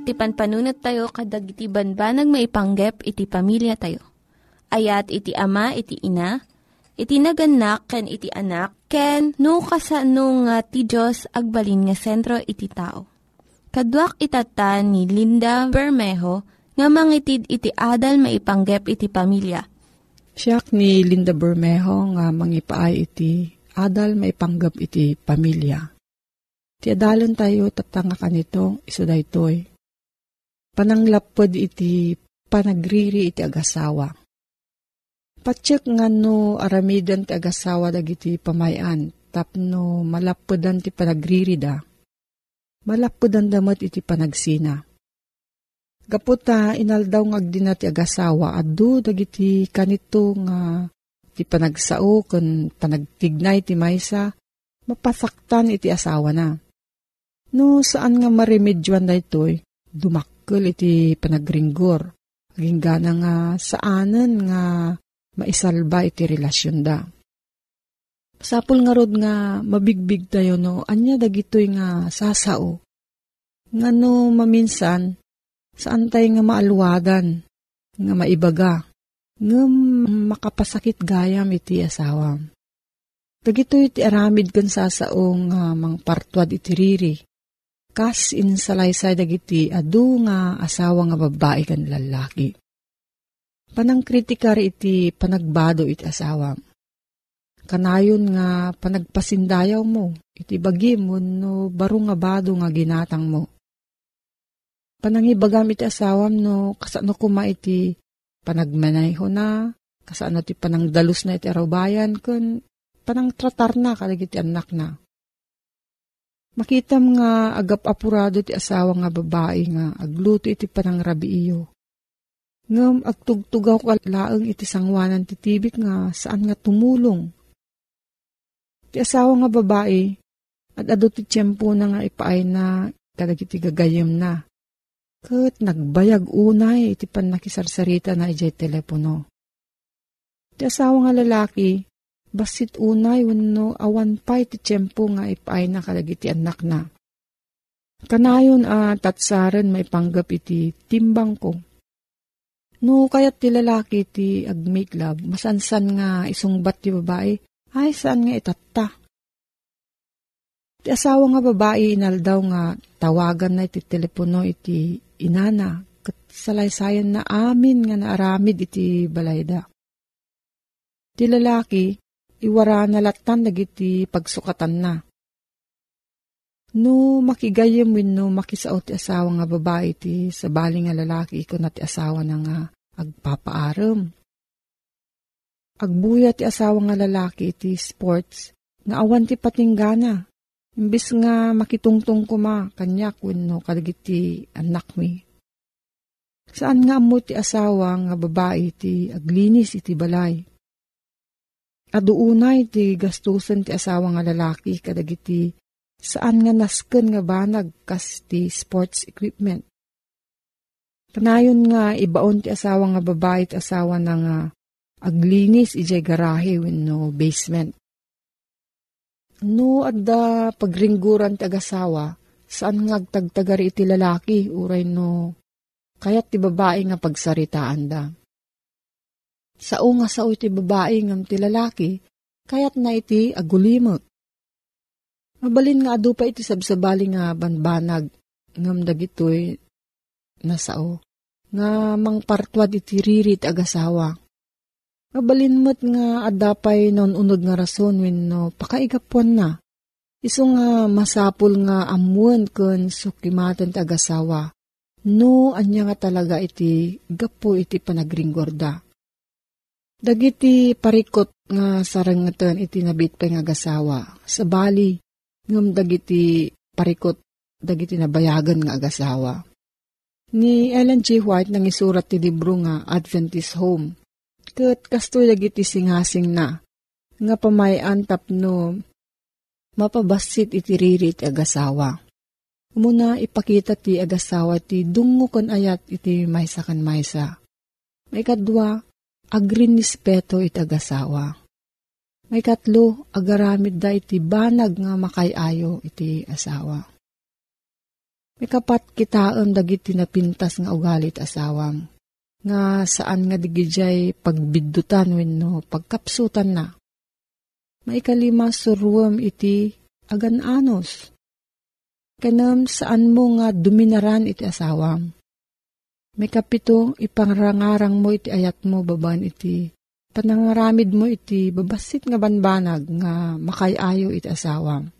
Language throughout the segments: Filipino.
Met, ti panpanunat tayo kadag iti banbanag maipanggep iti pamilya tayo. Ayat iti ama, iti ina, iti naganak, ken iti anak, ken no, kasano nga ti Diyos agbalin nga sentro iti tao. Kaduak itatan ni Linda Bermejo nga mangitid iti adal maipanggep iti pamilya. Siyak ni Linda Bermejo nga mangipaay iti adal maipanggep iti pamilya. Ti adalon tayo tatanga kanito iso daytoy. Pananglapod iti panagriri iti agasawa. Patsyak nga no aramidan ti agasawa dagiti pamayan tapno malapodan ti panagriri da. Malapodan damat iti panagsina. Gaputa inaldaw nga agdina ti agasawa addo dagiti kanito nga ti panagsao kun panagtignay ti maysa mapasaktan iti asawa na No, saan nga maremedyoan na ito'y dumakkel iti panagringgor. Aging gana nga saanan nga maisalba iti relasyon da. Sapul nga rod nga mabigbig tayo no, anya dagitoy nga sasao. Nga no maminsan, saan tayo nga maalwadan, nga maibaga, nga makapasakit gayam iti asawam. Dagitoy iti aramid kan sasao nga mang partwad iti riri kas in salaysay dagiti adu nga asawa nga babae kan lalaki. Panang kritikar iti panagbado iti asawa. Kanayon nga panagpasindayaw mo, iti bagi mo no baro nga bado nga ginatang mo. Panangibagam iti asawam no kasano kuma iti panagmanayho na, kasano ti panangdalus na iti arabayan, kun panang tratar na kadagiti anak na Makitam nga agap apurado ti asawa nga babae nga agluto iti panangrabi iyo. Ngam agtugtugaw ka laeng iti sangwanan ti tibik nga saan nga tumulong. Ti asawa nga babae at ado ti tiyempo na nga ipaay na kadagiti gagayem na. Kat nagbayag unay iti panakisarsarita na ijay telepono. Ti asawa nga lalaki basit unay wenno awan pay ti tiyempo nga ipay na kalagiti anak na. Kanayon a uh, tatsaren may panggap iti timbang ko. No kayat ti lalaki ti love, masansan nga isungbat ti babae, ay saan nga itatta. Ti asawa nga babae inaldaw nga tawagan na iti telepono iti inana, kat salaysayan na amin nga naaramid iti balayda. Ti lalaki, iwara na latan dagiti pagsukatan na. No makigayem win no makisao ti asawa nga babae ti sa bali nga lalaki ko na ti asawa na nga agpapaaram. Agbuya ti asawa nga lalaki ti sports nga awan ti patinggana. Imbis nga makitungtong kuma kanyak win no kadagiti anak mi. Saan nga mo ti asawa nga babae ti aglinis iti balay Aduunay ti gastusan ti asawa nga lalaki kadagiti saan nga nasken nga banag kas ti sports equipment. Kanayon nga ibaon ti asawa nga babae ti asawa na nga aglinis ijay garahe when no basement. No adda pagringguran ti agasawa saan nga agtagtagari iti lalaki uray no kayat ti babae nga pagsaritaan da. Sao nga sao iti babae ngam ti lalaki, kayat na iti agulimot. Mabalin nga adu pa iti sabsabali nga banbanag ngam dagitoy na sao. Nga mangpartwad iti ririt agasawa. Mabalin mo't nga adapay non unod nga rason when no pakaigapuan na. Iso nga masapul nga amuan kun sukimatan ti agasawa. No, anya nga talaga iti gapo iti panagringgorda Dagiti parikot nga sarangatan iti nabit nga gasawa. Sa bali, ngam dagiti parikot dagiti nabayagan nga agasawa. Ni Ellen G. White nang isurat ti libro nga Adventist Home. Kat kastoy dagiti singasing na. Nga pamayan tapno mapabasit iti ririt agasawa. Muna ipakita ti agasawa ti dungo kon ayat iti maysa kan maysa. May kadwa, agrin nispeto iti agasawa. May katlo, agaramid da iti banag nga makayayo iti asawa. May kapat kitaam dagiti napintas nga ugalit asawam. Nga saan nga digijay pagbiddutan wenno pagkapsutan na. Maikalima suruam iti agan anos. Kanam saan mo nga duminaran iti asawam. May kapito ipangrangarang mo iti ayat mo baban iti panangaramid mo iti babasit nga banbanag nga makayayo iti asawam.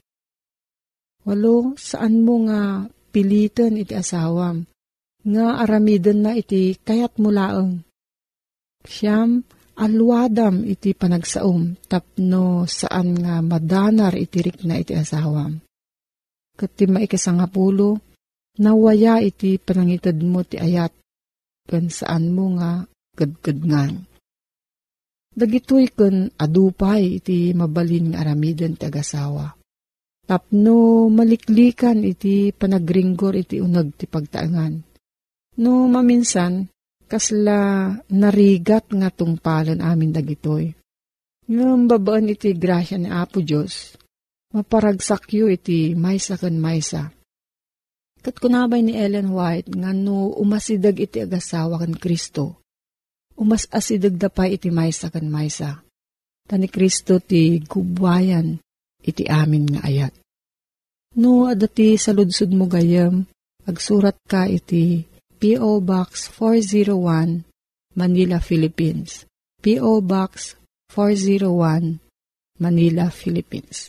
Walo, saan mo nga pilitan iti asawam nga aramiden na iti kayat mulaang. Siyam, alwadam iti panagsaum tapno saan nga madanar itirik na iti asawam. Kat ti maikasangapulo, nawaya iti panangitad mo ti ayat kan saan mo nga gadgadngan. Dagitoy kun adupay iti mabalin nga aramiden ti agasawa. Tapno maliklikan iti panagringgor iti unag ti pagtaangan. No maminsan, kasla narigat nga tungpalan amin dagitoy. Ngam babaan iti grasya ni Apo Diyos, maparagsakyo iti maysa kan maysa Kat kunabay ni Ellen White nga no umasidag iti agasawa kan Kristo. Umas asidag da pa iti maysa kan maysa. Tani Kristo ti gubwayan iti amin nga ayat. No adati sa ludsud mo gayam, agsurat ka iti P.O. Box 401, Manila, Philippines. P.O. Box 401, Manila, Philippines.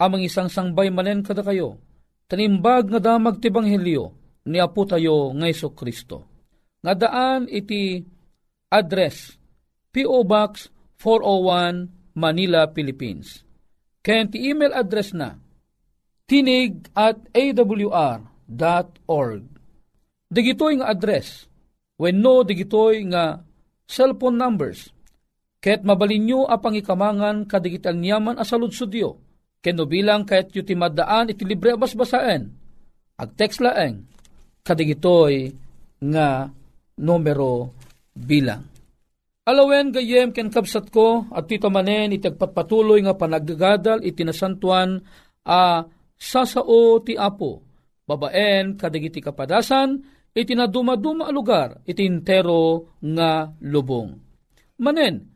amang isang sangbay manen kada kayo, tanimbag nga damag ti Banghelyo, ni Apo tayo nga Iso Kristo. Nga daan iti address, P.O. Box 401, Manila, Philippines. Ken ti email address na, tinig at awr.org. Digitoy nga address, when no digitoy nga cellphone numbers, ket mabalin nyo apang ikamangan kadigital niyaman asalud sudyo Keno bilang kahit yu timadaan iti libre basbasaen. Ag text laeng, kadigitoy nga numero bilang. Alawen gayem ken kabsat ko at tito manen itagpatpatuloy nga panagagadal iti nasantuan a sasao ti apo. Babaen kadigiti kapadasan iti na dumaduma lugar iti intero nga lubong. Manen,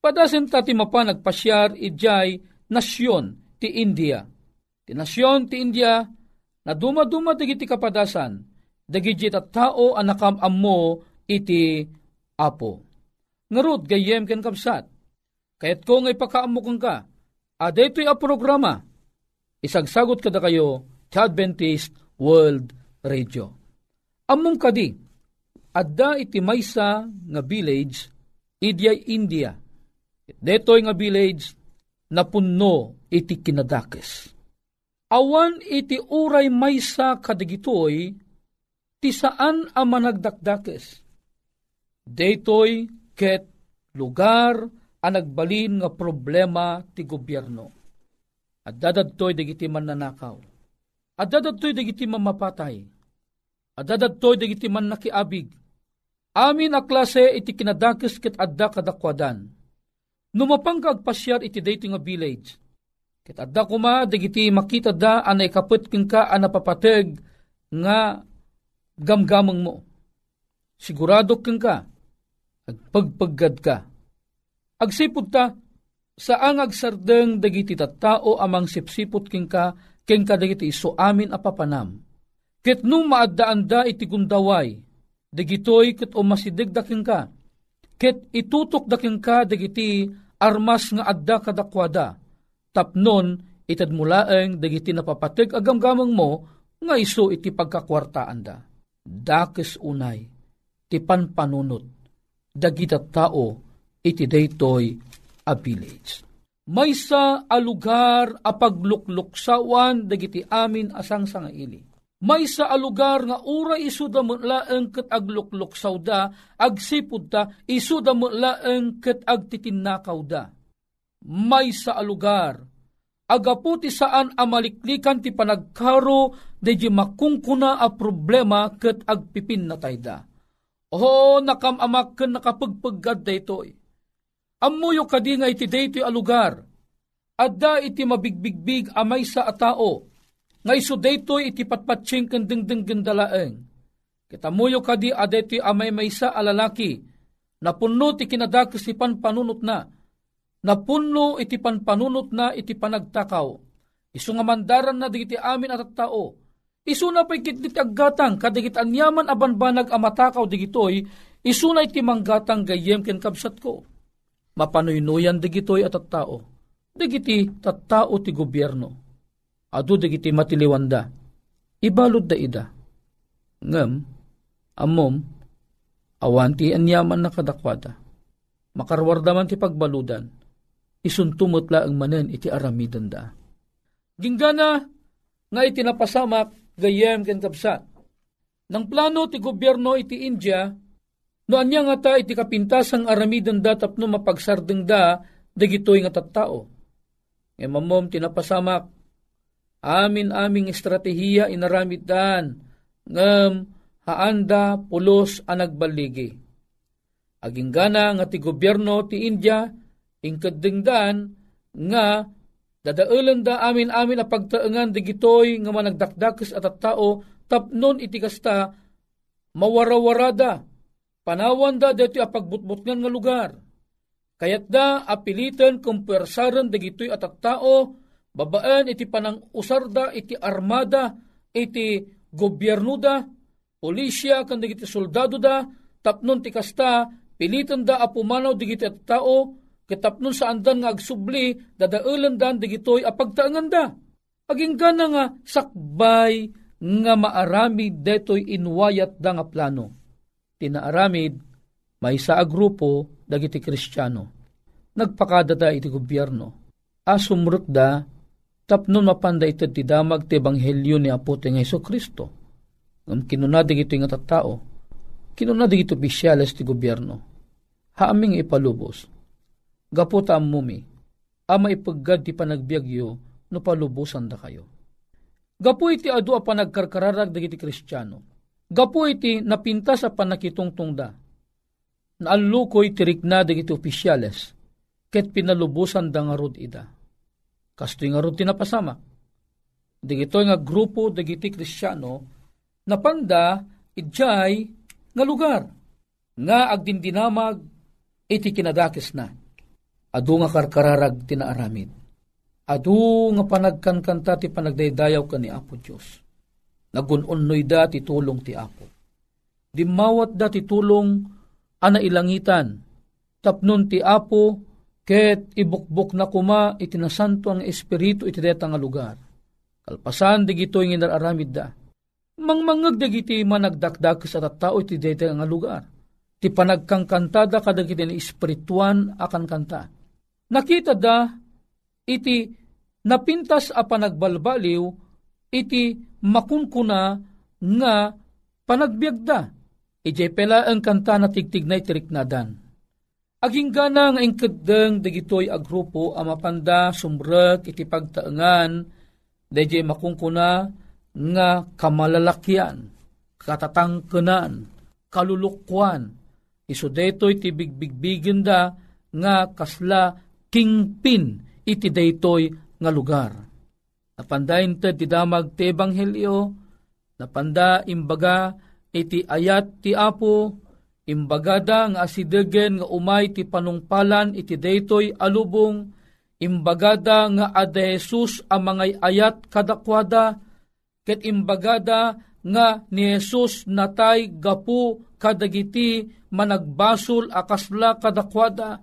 padasen tati mapa nagpasyar ijay nasyon ti India. Ti nasyon ti India na dumaduma dagiti kapadasan, dagiti at tao anakam ammo iti apo. Ngarud gayem ken kapsat, kayat ko ngay pakaammo kang ka, ada ito'y a programa, isagsagot kada kayo, ti Adventist World Radio. Among kadi, adda iti maysa nga village, idyay India. Detoy nga village, napunno iti kinadakes. Awan iti uray maysa kadigitoy, ti saan ang managdakdakes. Daytoy ket lugar ang nagbalin nga problema ti gobyerno. At dadadtoy dagiti man nanakaw. At dadadtoy dagiti man mapatay. At dadadtoy dagiti man nakiabig. Amin a klase iti kinadakes ket adda kadakwadan. Numapang kagpasyar iti dating nga village Ket adda kuma digiti makita da anay king ka anapapateg nga gamgamang mo. Sigurado king ka agpagpaggad ka. Agsipod ta saan agsardeng dagiti tattao amang sipsipot king ka king ka dagiti iso amin apapanam. Ket nung maadaan da iti gundaway, dagitoy ket umasidig daking ka, ket itutok daking ka dagiti armas nga adda kadakwada, tapnon itad mulaeng dagiti napapatig agamgamang mo, nga iso iti pagkakwartaan da. Dakes unay, ti panpanunot, dagita tao iti daytoy a village. Maysa a lugar a paglukluksawan dagiti amin asang sangaili. Maysa a lugar nga ura isu da laeng ket aglukluksaw da, agsipud ta, isu da laeng ket agtitinakaw da. Maysa a lugar agaputi saan amaliklikan ti panagkaro deji makungkuna a problema ket agpipin na tayda. O nakamamak ken nakapagpaggad daytoy Amuyo kadi nga iti daytoy a lugar. Adda iti mabigbigbig amay sa atao. Nga iso daytoy iti patpatsing ken dingding gendalaeng. Kitamuyo kadi adetoy amay maysa a lalaki. Napunno ti kinadakis ti panpanunot na. Napunno iti panpanunot na iti panagtakaw. Isu nga mandaran na digiti amin at tao. Isu na pa'y kitit aggatang kadigit anyaman abanbanag amatakaw digitoy. Isu na iti manggatang gayem ken kabsat ko mapanuynuyan digitoy at tao. Digiti tattao ti gobyerno. Adu digiti matiliwanda. Ibalod da ida. Ngem, amom, awanti anyaman na kadakwada. Makarwardaman ti pagbaludan. Isuntumot la ang manen iti aramidan da. Ginggana nga iti napasamak gayem ken kapsat. Nang plano ti gobyerno iti India No anya nga ta iti kapintasang aramidan da tapno mapagsardeng da dagitoy nga tattao. E mamom tinapasamak amin aming estratehiya inaramid dan ngem haanda pulos anagbaligi. Aging gana nga ti gobyerno ti India ingkadengdan nga dadaulan da amin amin a pagtaengan digitoy nga managdakdakes at tao tapnon iti kasta mawarawarada Panawan da dito apagbutbutngan nga lugar. Kayat da apilitan kung persaran dagitoy at tao, babaan iti panang usarda, iti armada, iti gobyerno da, polisya, kan dagiti soldado da, tapnon ti kasta, pilitan da apumanaw digiti at tao, kitapnon sa andan nga agsubli, dadaulan dan digitoy apagtaangan da. Aging gana nga sakbay nga maarami detoy inwayat da nga plano tinaaramid may sa grupo dagiti kristyano. Nagpakadata iti gobyerno. Asumrot da tapnon mapanda ito ti damag ti ebanghelyo ni Apo ti Heso Kristo. Ngam kinunadig ito nga tattao. Kinunadig ito bisyales ti gobyerno. Haaming ipalubos. Gaputa amumi. Ama ipaggad ti panagbiagyo no palubusan da kayo. Gapu iti adu a panagkarkararag dagiti kristyano Gapo iti napinta sa panakitungtung da. Naalukoy tirik na dagiti opisyales, ket pinalubusan da nga ida. Kastoy nga rod tinapasama. Digito nga grupo dagiti kristyano, napanda idjay nga lugar, nga agdindinamag iti kinadakis na. Adu nga karkararag tinaaramid. Adu nga panagkankanta ti panagdaydayaw ka ni Apo Diyos nagununnoy da ti tulong ti Apo. Dimawat da ti tulong ana ilangitan, tapnon ti Apo, ket ibukbuk na kuma itinasanto ang Espiritu iti deta nga lugar. Kalpasan di gito yung inararamid da. Mangmangag da giti managdakdak sa tattao iti deta nga lugar. Ti panagkangkantada kadagiti ni espirituan akan kanta. Nakita da iti napintas a panagbalbaliw iti makunkuna nga panagbiagda. Ijay pela ang kanta na tigtig na itiriknadan. Aging gana nga ingkadeng dagitoy a grupo a mapanda sumrek iti pagtaengan dayjay makungkuna nga kamalalakyan, katatangkenan, kalulukwan, iso daytoy ti bigbigbigen da nga kasla kingpin iti daytoy nga lugar. Napandayin ta ti damag ti ebanghelyo, napanda imbaga iti ayat ti apo, imbagada nga asidegen nga umay ti panungpalan iti daytoy alubong, imbagada nga ada Jesus ang ayat kadakwada, ket imbagada nga ni Jesus natay gapu kadagiti managbasol akasla kadakwada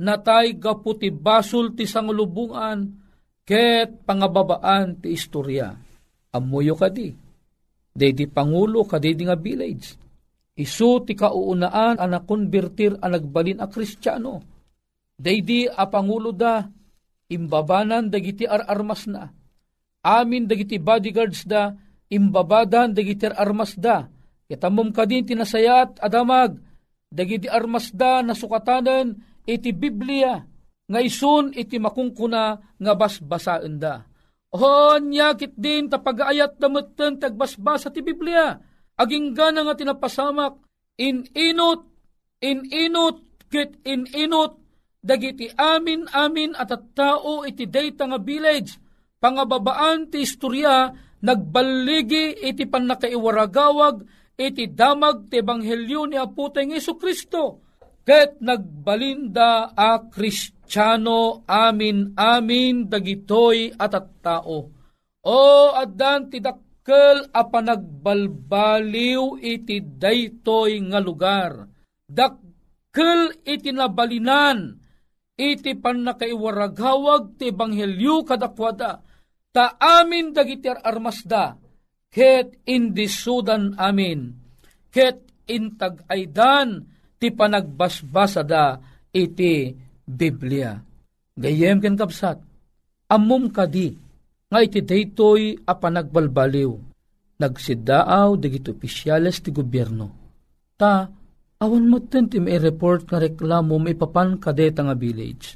natay gapu ti basol ti sangulubungan ket pangababaan ti istorya. Amuyo kadi. Day di pangulo kadi di nga village. Isu ti kauunaan ang nakonvertir ang nagbalin a kristyano. Day di a pangulo da imbabanan dagiti ar-armas na. Amin dagiti bodyguards da imbabadan dagiti ar-armas da. Itamom kadin tinasayat adamag dagiti armas da nasukatanen iti Biblia nga isun iti makungkuna nga basbasaan da. O nyakit din tapagaayat damutten tagbasbasa ti Biblia. Aging gana nga tinapasamak. In inot, in inot, get in inot, dagiti amin amin at at tao iti data nga village, pangababaan ti istorya, nagbaligi iti panakaiwaragawag, iti damag ti ebanghelyo ni Aputay ng Iso Kristo, ket nagbalinda a Kristiyano amin amin dagitoy at at tao. O addan ti dakkel a panagbalbaliw iti daytoy nga lugar. Dakkel iti nabalinan iti panakaiwaragawag ti ebanghelyo kadakwada ta amin dagiti armasda ket indisudan amin ket intag aydan ti panagbasbasada iti Biblia. Gayem ken kapsat, amum kadi nga iti daytoy a panagbalbaliw. Nagsidaaw dagiti opisyales ti gobyerno. Ta awan mo ti report nga reklamo may papan kadeta nga village.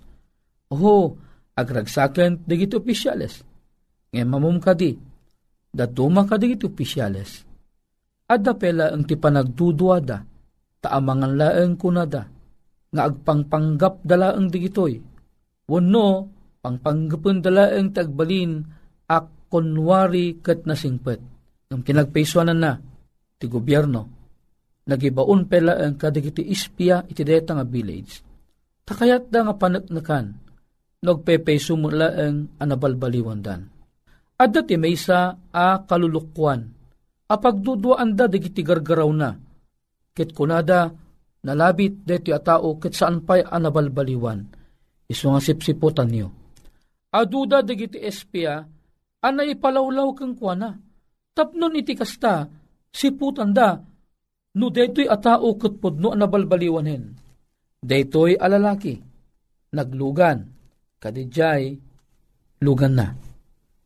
Oho, agragsaken dagiti opisyales. Ngayon mamum kadi, daduma ka dagiti opisyales. Adda pela ang ti panagduduada, taamangan laeng kunada, nga agpangpanggap dala ang digitoy. Wano, pangpanggapon dala ang tagbalin, ak kunwari kat nasingpet. Ang pinagpaiswanan na, ti gobyerno, nagibaon pela ang kadagiti ispia iti deta nga village. Takayat da nga panaknakan, nagpepeso mo laeng anabalbaliwan dan. Adda ti maysa a kalulukwan, a pagduduan da digiti gargaraw na, ket kunada nalabit deti a tao ket saan pa'y anabalbaliwan, iso nga sipsipotan niyo. Aduda digiti espia, anay palawlaw kang kuana, tapnon iti kasta, siputan da, no deto'y a tao ket podno anabalbaliwan hen. Deto'y alalaki, naglugan, kadijay, lugan na.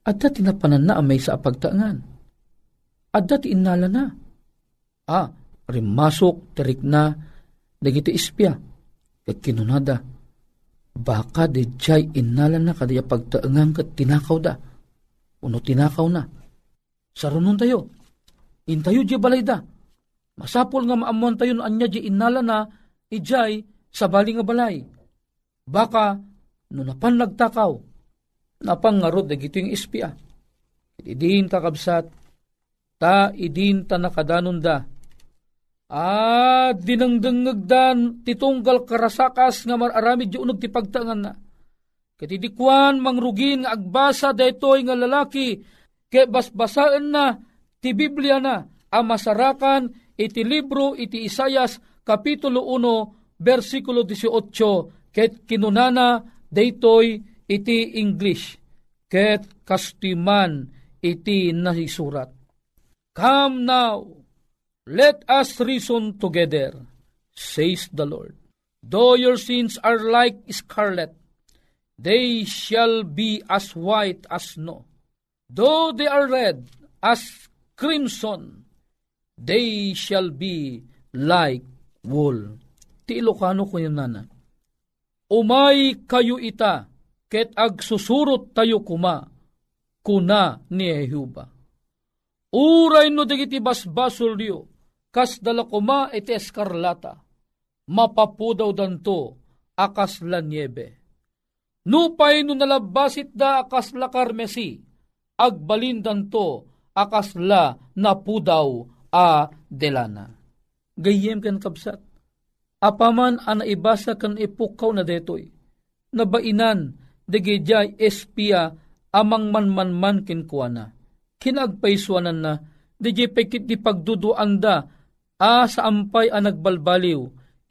At dati napanan na amay sa apagtaangan. At dati inala na. Ah, rimasok, terik na, dagiti ispya. Kat kinunada, baka di jay inala na kadaya pagtaangan kat tinakaw da. Uno tinakaw na. Sarunon tayo. Intayo di balay da. Masapol nga maamuan tayo no anya di inala na ijay sa bali nga balay. Baka no napan nagtakaw, napangarod dagito yung ispya. Idin kakabsat, ta idin ta nakadanon da. Ah, dinangdangag dan titunggal karasakas nga mararami di unog ti pagtangan na. Katidikwan mangrugin nga agbasa daytoy nga lalaki kay basbasaan na ti Biblia na ang masarakan iti libro iti Isayas kapitulo 1 versikulo 18 ket kinunana daytoy iti English, ket kastiman iti nahisurat. Come now, let us reason together, says the Lord. Though your sins are like scarlet, they shall be as white as snow. Though they are red as crimson, they shall be like wool. Ti Ilocano ko yung nana. Umay kayo ita, ket agsusurot tayo kuma, kuna ni Jehuba. Uray no digiti basbasol diyo, kas dala kuma iti eskarlata, mapapudaw danto, akas la niebe. Nupay no nalabasit da akas la karmesi, agbalindan to, akas la napudaw a delana. Gayem kan kapsat, apaman ana ibasa kan ipukaw na detoy, nabainan, dagijay espia amang manmanman kinkuana. Kinagpaiswanan na di pekit di pagduduan da, a sa ampay a nagbalbaliw,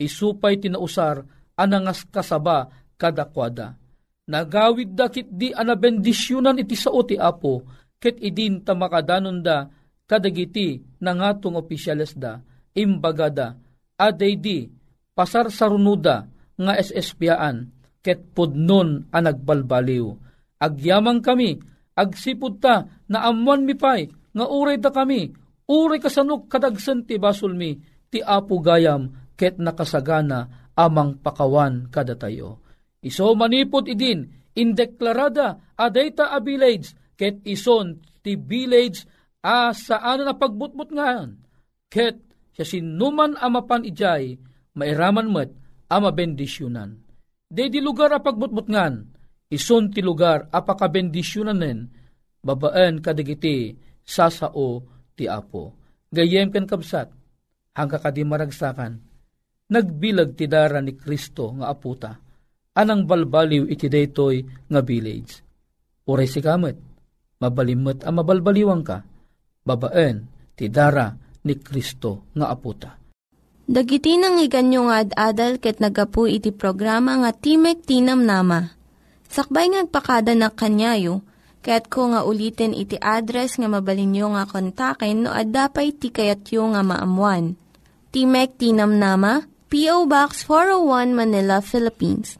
isupay tinausar, anangas kasaba kadakwada. Nagawid da kit di anabendisyonan iti sao ti apo, ket idin tamakadanon da, kadagiti nangatong opisyales da, imbagada, aday di, pasar sarunuda, nga SSPaan, ket pudnon a nagbalbaliw. Agyamang kami, agsipud ta, na amuan mi pay, nga uray ta kami, uray kasanok kadagsan ti basol mi, ti apo gayam, ket nakasagana, amang pakawan kada tayo Iso manipot idin, indeklarada adayta a village, ket ison ti village a saan na pagbutbut ngayon. Ket siya sinuman amapan ijay, mairaman met ama bendisyonan. De di lugar a pagbutbut ngan, ison ti lugar a pakabendisyonan nen, babaan kadigiti sasao ti apo. Gayem kan kabsat, hangka kadi maragsakan, nagbilag ti dara ni Kristo nga aputa anang balbaliw iti daytoy nga village. Uray si kamet, mabalimot ang mabalbaliwang ka, babaen ti dara ni Kristo nga aputa. Dagiti nang iganyo nga ad-adal ket nagapu iti programa nga Timek Tinam Nama. Sakbay ngagpakada na kanyayo, kaya't ko nga ulitin iti address nga mabalinyo nga kontaken no ad-dapay tikayatyo nga maamuan. Timek Tinam Nama, P.O. Box 401 Manila, Philippines